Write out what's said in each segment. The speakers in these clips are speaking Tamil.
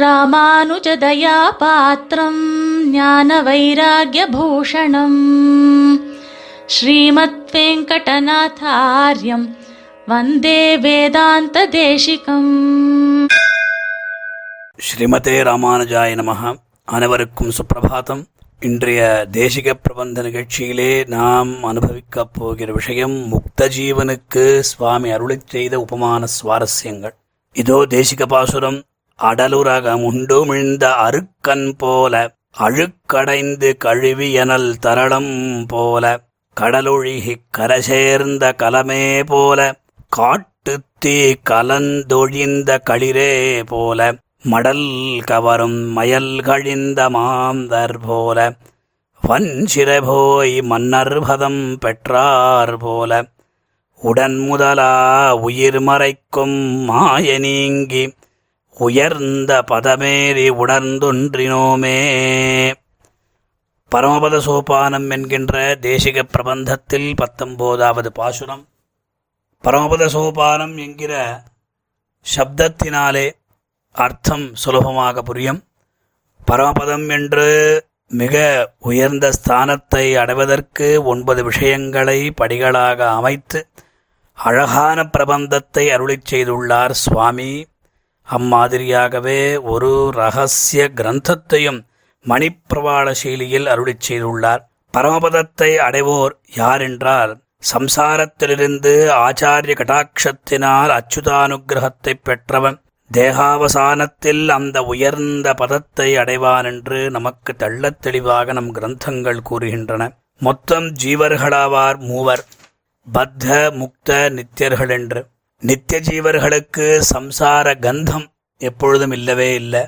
ராமானுஜதயாபாத்திரம் ஞானவைராகியபூஷணம் ஸ்ரீமத் வெங்கடநாதாரியம் வந்தே வேதாந்ததேசிகம் ஸ்ரீமதே ராமானுஜாய நமக அனைவருக்கும் சுப்பிரபாதம். இன்றைய தேசிக பிரபந்த நிகழ்ச்சியிலே நாம் அனுபவிக்கப் போகிற விஷயம் முக்த ஜீவனுக்கு சுவாமி அருளி செய்த உபமான சுவாரஸ்யங்கள். இதோ தேசிக பாசுரம் அடலுரக முண்டுமிழ்ந்த அருக்கன் போல அழுக்கடைந்து கழுவியனல் தரளம் போல கடலொழிகிக் கரசேர்ந்த கலமே போல காட்டுத்தீ கலந்தொழிந்த களிரே போல மடல் கவரும் மயல் கழிந்த மாந்தர் போல வன்சிறபோய் மன்னர் பதம் பெற்றார் போல உடன் முதலா உயிர் மறைக்கும் மாய நீங்கி உயர்ந்த பதமேறி உணர்ந்தொன்றினோமே. பரமபத சோபானம் என்கின்ற தேசிக பிரபந்தத்தில் பத்தொன்பதாவது பாசுரம். பரமபத சோபானம் என்கிற சப்தத்தினாலே அர்த்தம் சுலபமாக புரியும். பரமபதம் என்று மிக உயர்ந்த ஸ்தானத்தை அடைவதற்கு ஒன்பது விஷயங்களை படிகளாக அமைத்து அழகான பிரபந்தத்தை அருளிச் செய்துள்ளார் சுவாமி. அம்மாதிரியாகவே ஒரு ரகசிய கிரந்தத்தையும் மணிப்பிரவாள சீலியில் அருளிச் செய்துள்ளார். பரமபதத்தை அடைவோர் யாரென்றால் சம்சாரத்திலிருந்து ஆச்சாரிய கடாட்சத்தினால் அச்சுதானுகிரகத்தை பெற்றவன் தேகாவசானத்தில் அந்த உயர்ந்த பதத்தை அடைவான் என்று நமக்கு தெள்ளத் தெளிவாக நம் கிரந்தங்கள் கூறுகின்றன. மொத்தம் ஜீவர்களாவார் மூவர் பத்த முக்த நித்தியர்கள் என்று நித்திய ஜீவர்களுக்கு சம்சார கந்தம் எப்பொழுதும் இல்லவே இல்லை.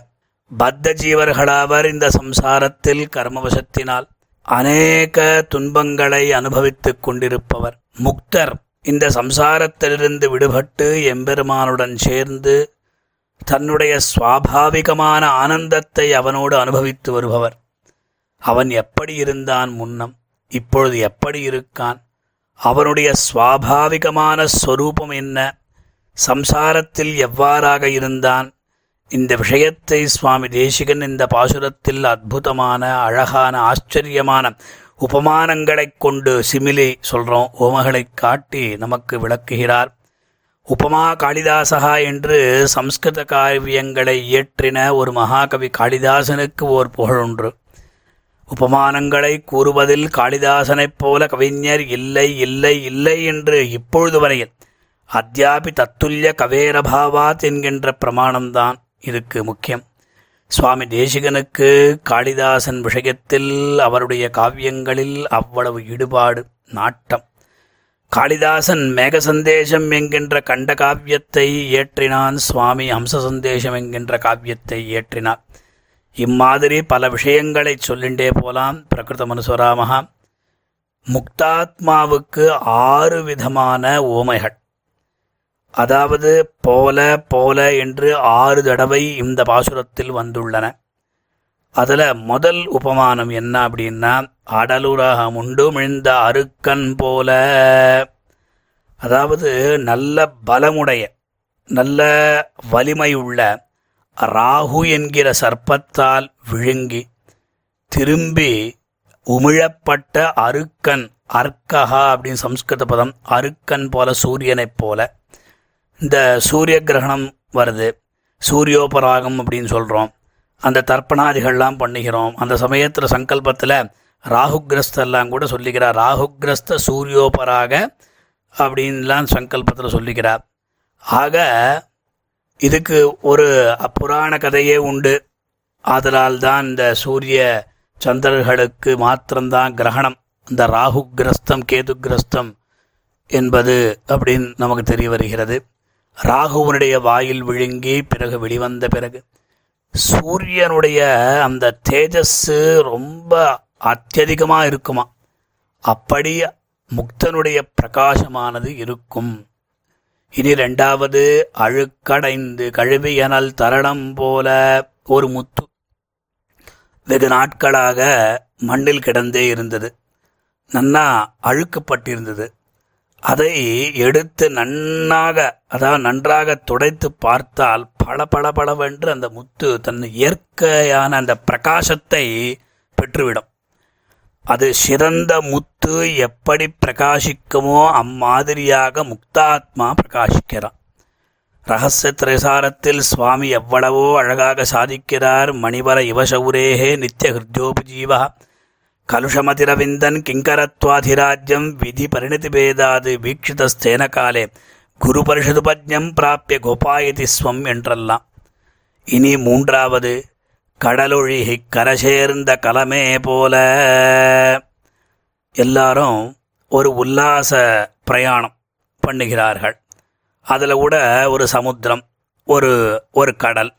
பத்த ஜீவர்களாவர் இந்த சம்சாரத்தில் கர்மவசத்தினால் அநேக துன்பங்களை அனுபவித்துக் கொண்டிருப்பவர். முக்தர் இந்த சம்சாரத்திலிருந்து விடுபட்டு எம்பெருமானுடன் சேர்ந்து தன்னுடைய சுவாபாவிகமான ஆனந்தத்தை அவனோடு அனுபவித்து வருபவர். அவன் எப்படி இருந்தான் முன்னம்? இப்பொழுது எப்படி இருக்கான்? அவனுடைய சுவாபாவிகமான ஸ்வரூபம் என்ன? சம்சாரத்தில் எவ்வாறாக இருந்தான்? இந்த விஷயத்தை சுவாமி தேசிகன் இந்த பாசுரத்தில் அற்புதமான அழகான ஆச்சரியமான உபமானங்களைக் கொண்டு சிமிலி சொல்றோம். ஓமகளைக் காட்டி நமக்கு விளக்குகிறார். உபமா காளிதாசகா என்று சம்ஸ்கிருத காவியங்களை இயற்றின ஒரு மகாகவி காளிதாசனுக்கு ஓர் புகழொன்று உபமானங்களை கூறுவதில் காளிதாசனைப் போல கவிஞர் இல்லை இல்லை இல்லை என்று இப்பொழுது வரையில் அத்தியாபி தத்துல்ய கவேரபாவாத் என்கின்ற பிரமாணம்தான் இதுக்கு முக்கியம். சுவாமி தேசிகனுக்கு காளிதாசன் விஷயத்தில் அவருடைய காவியங்களில் அவ்வளவு ஈடுபாடு நாட்டம். காளிதாசன் மேக சந்தேசம் என்கின்ற கண்ட காவியத்தை இயற்றினான் சுவாமி ஹம்ச சந்தேசம் என்கின்ற காவியத்தை இயற்றினார். இம்மாதிரி பல விஷயங்களை சொல்லிண்டே போலாம் பிரகிருத மனுஸ்வராமகா முக்தாத்மாவுக்கு ஆறு விதமான ஓமைகள் அதாவது போல போல என்று ஆறு தடவை இந்த பாசுரத்தில் வந்துள்ளன. அதில் முதல் உபமானம் என்ன அப்படின்னா அடலுரக முண்டுமிழ்ந்த அருக்கன் போல. அதாவது நல்ல பலமுடைய நல்ல வலிமை உள்ள ராகு என்கிற சர்ப்பத்தால் விழுங்கி திரும்பி உமிழப்பட்ட அருக்கன் அர்க்கஹா அப்படின்னு சம்ஸ்கிருத பதம் அருக்கன் போல சூரியனைப் போல இந்த சூரிய கிரகணம் வருது. சூரியோபராகம் அப்படின்னு சொல்கிறோம் அந்த தர்ப்பணாதிகள்லாம் பண்ணுகிறோம். அந்த சமயத்தில் சங்கல்பத்தில் ராகுகிரஸ்தெல்லாம் கூட சொல்லிக்கிறார். ராகுகிரஸ்த சூரியோபராக அப்படின்லாம் சங்கல்பத்தில் சொல்லிக்கிறார். ஆக இதுக்கு ஒரு புராண கதையே உண்டு. ஆதலால் தான் இந்த சூரிய சந்திரர்களுக்கு மாத்திரம்தான் கிரகணம். இந்த ராகு கிரஸ்தம் கேது கிரஸ்தம் என்பது அப்படின்னு நமக்கு தெரிய வருகிறது. ராகுவனுடைய வாயில் விழுங்கி பிறகு வெளிவந்த பிறகு சூரியனுடைய அந்த தேஜஸ் ரொம்ப அத்தியதிகமாக இருக்குமா. அப்படி முக்தனுடைய பிரகாசமானது இருக்கும். இனி ரெண்டாவது அழுக்கடைந்து கழுவியனல் தரணம் போல ஒரு முத்து வெகு நாட்களாக மண்ணில் கிடந்தே இருந்தது. நன்னா அழுக்கப்பட்டிருந்தது. அதை எடுத்து நன்னாக அதாவது நன்றாக துடைத்து பார்த்தால் பல பல பலவென்று அந்த முத்து தன் இயற்கையான அந்த பிரகாசத்தை பெற்றுவிடும். அது சிறந்த முத்து எப்படி பிரகாசிக்குமோ அம்மாதிரியாக முக்தாத்மா பிரகாசிக்கிறான் ரகசிய திரைசாரத்தில் சுவாமி எவ்வளவோ அழகாக சாதிக்கிறார். மணிவர இவசௌரேகே நித்திய ஹிருத்யோபஜீவா. கலுஷமதிரவிந்தன் கிங்கரத்வாதிராஜ்யம் விதி பரிணதி பேதாது வீக்ஷிதஸ்தேன காலே. குரு பரிஷதுபஜ்யம் பிராப்பிய கோபாயதி ஸ்வம் என்றெல்லாம். இனி மூன்றாவது கடலொழிகை கரசேர்ந்த கலமே போல. எல்லாரும் ஒரு உல்லாச பிரயாணம் பண்ணுகிறார்கள். அதில் கூட ஒரு சமுத்திரம் ஒரு ஒரு கடல்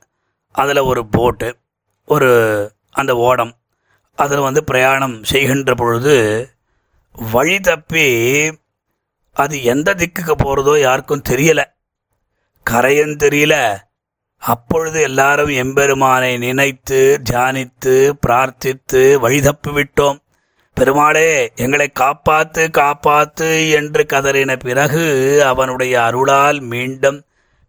அதில் ஒரு போட்டு ஒரு அந்த ஓடம் அதில் வந்து பிரயாணம் செய்கின்ற பொழுது வழி தப்பி அது எந்த திக்குக்கு போகிறதோ யாருக்கும் தெரியலை. கரையும் தெரியல அப்பொழுது எல்லாரும் எம்பெருமானை நினைத்து தியானித்து பிரார்த்தித்து வழி தப்பி விட்டோம் பெருமாளே எங்களை காப்பாத்து காப்பாத்து என்று கதறின பிறகு அவனுடைய அருளால் மீண்டும்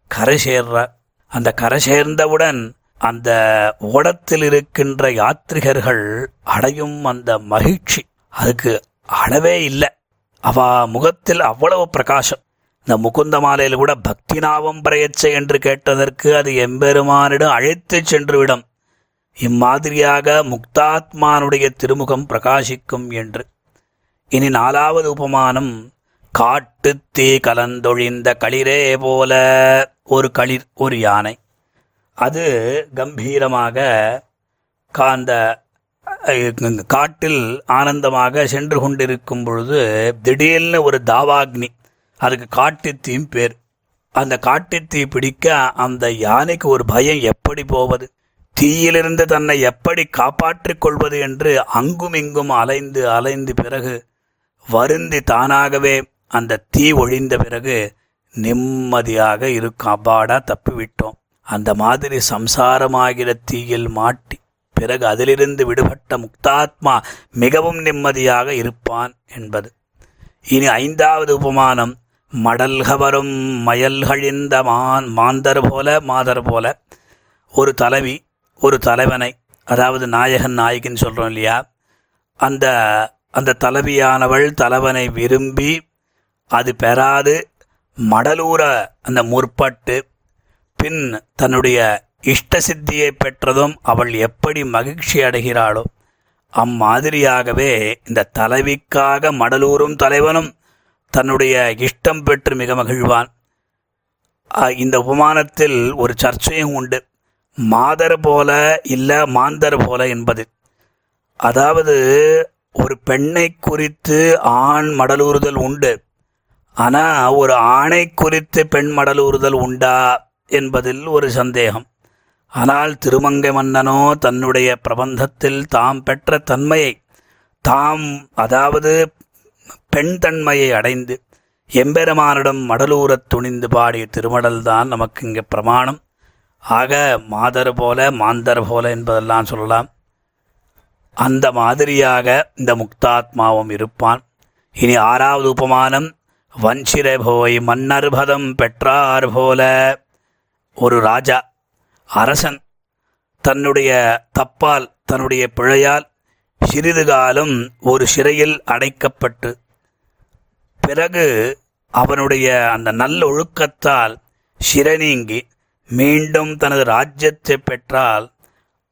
கரை சேர்றார் அந்த கரை சேர்ந்தவுடன் அந்த ஓடத்தில் இருக்கின்ற யாத்ரிகர்கள் அடையும் அந்த மகிழ்ச்சி. அதுக்கு அளவே இல்லை. அவ முகத்தில் அவ்வளவு பிரகாசம். இந்த முகுந்த மாலையில் கூட பக்தினாவம் பிரயச்சை என்று கேட்டதற்கு அது எம்பெருமானிடம் அழைத்துச் சென்றுவிடும். இம்மாதிரியாக முக்தாத்மானுடைய திருமுகம் பிரகாசிக்கும் என்று. இனி நாலாவது உபமானம் காட்டு தீ கலந்தொழிந்த களிரே போல ஒரு களிர் ஒரு யானை. அது கம்பீரமாக காந்த காட்டில் ஆனந்தமாக சென்று கொண்டிருக்கும் பொழுது திடீர்னு ஒரு தாவாக்னி அதுக்கு காட்டுத்தீம் பேர். அந்த காட்டுத்தீ பிடிக்க அந்த யானைக்கு ஒரு பயம் எப்படி போவது? தீயிலிருந்து தன்னை எப்படி காப்பாற்றிக் கொள்வது என்று அங்கும் இங்கும் அலைந்து அலைந்து பிறகு வருந்தி தானாகவே அந்த தீ ஒழிந்த பிறகு நிம்மதியாக இருக்கும் அப்பாடா தப்பிவிட்டோம். அந்த மாதிரி சம்சாரமாகிற தீயில் மாட்டி பிறகு அதிலிருந்து விடுபட்ட முக்தாத்மா மிகவும் நிம்மதியாக இருப்பான் என்பது. இனி ஐந்தாவது உபமானம். மடல்கவரும் மயல்கழிந்த மான் மாந்தர் போல மாதர் போல ஒரு தலைவி ஒரு தலைவனை அதாவது நாயகன் நாயகின்னு சொல்கிறோம் இல்லையா? அந்த அந்த தலைவியானவள் தலைவனை விரும்பி அது பெறாது. மடலூர அந்த முற்பட்டு பின் தன்னுடைய இஷ்ட சித்தியை பெற்றதும் அவள் எப்படி மகிழ்ச்சி அடைகிறாளோ அம்மாதிரியாகவே இந்த தலைவிக்காக மடலூரும் தலைவனும் தன்னுடைய இஷ்டம் பெற்று மிக மகிழ்வான். இந்த உபமானத்தில் ஒரு சர்ச்சையும் உண்டு. மாதர் போல இல்லை மாந்தர் போல என்பது. அதாவது ஒரு பெண்ணை குறித்து ஆண் மடலூறுதல் உண்டு. ஆனால் ஒரு ஆணை குறித்து பெண் மடலூறுதல் உண்டா என்பதில் ஒரு சந்தேகம். ஆனால் திருமங்கை மன்னனோ தன்னுடைய பிரபந்தத்தில் தாம் பெற்ற தன்மையை தாம் அதாவது பெண் தன்மையை அடைந்து எம்பெருமானிடம் மடலூரத் துணிந்து பாடிய திருமடல்தான் நமக்கு இங்கே பிரமாணம். ஆக மாதர் போல மாந்தர் போல என்பதெல்லாம் சொல்லலாம். அந்த மாதிரியாக இந்த முக்தாத்மாவும் இருப்பான். இனி ஆறாவது உபமானம் வஞ்சிரை போய் மன்னர்பதம் பெற்றார் போல. ஒரு ராஜா அரசன் தன்னுடைய தப்பால் தன்னுடைய பிழையால் சிறிது காலம் ஒரு சிறையில் அடைக்கப்பட்டு பிறகு அவனுடைய அந்த நல்ல ஒழுக்கத்தால் சிறை நீங்கி மீண்டும் தனது ராஜ்யத்தை பெற்றால்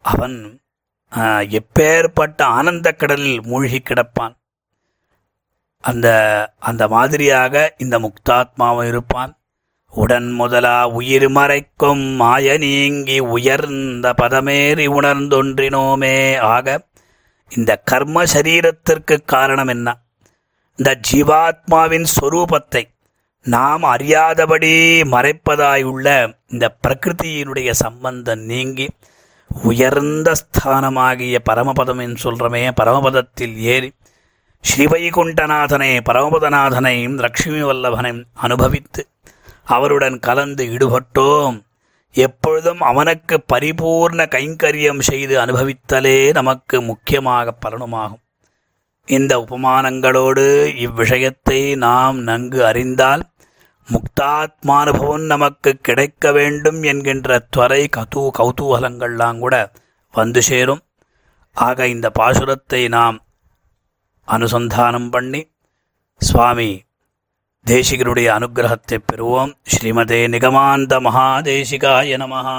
அவன் எப்பேற்பட்ட ஆனந்தக் கடலில் மூழ்கி கிடப்பான். அந்த அந்த மாதிரியாக இந்த முக்தாத்மாவும் இருப்பான். உடன் முதலா உயிர் மறைக்கும் மாய நீங்கி உயர்ந்த பதமேறி உணர்ந்தொன்றினோமே ஆக இந்த கர்ம சரீரத்திற்கு காரணம் என்ன? இந்த ஜீவாத்மாவின் சொரூபத்தை நாம் அறியாதபடி மறைப்பதாயுள்ள இந்த பிரகிருதியினுடைய சம்பந்தம் நீங்கி உயர்ந்த ஸ்தானமாகிய பரமபதம் என்று சொல்றமே பரமபதத்தில் ஏறி ஸ்ரீவைகுண்டநாதனை பரமபதநாதனையும் லக்ஷ்மி வல்லபனையும் அனுபவித்து அவருடன் கலந்து ஈடுபட்டோம். எப்பொழுதும் அவனுக்கு பரிபூர்ண கைங்கரியம் செய்து அனுபவித்தலே நமக்கு முக்கியமாக பலனுமாகும். இந்த உபமானங்களோடு இவ்விஷயத்தை நாம் நன்கு அறிந்தால் முக்தாத்மானுபவம் நமக்கு கிடைக்க வேண்டும் என்கின்ற துவரை கதூ கௌதூகலங்கள்லாம் கூட வந்து சேரும். ஆக இந்த பாசுரத்தை நாம் அனுசந்தானம் பண்ணி சுவாமி தேசிகருடைய அனுகிரகத்தை பெறுவோம். ஸ்ரீமதே நிகமாந்த மகாதேசிகாய நமஹா.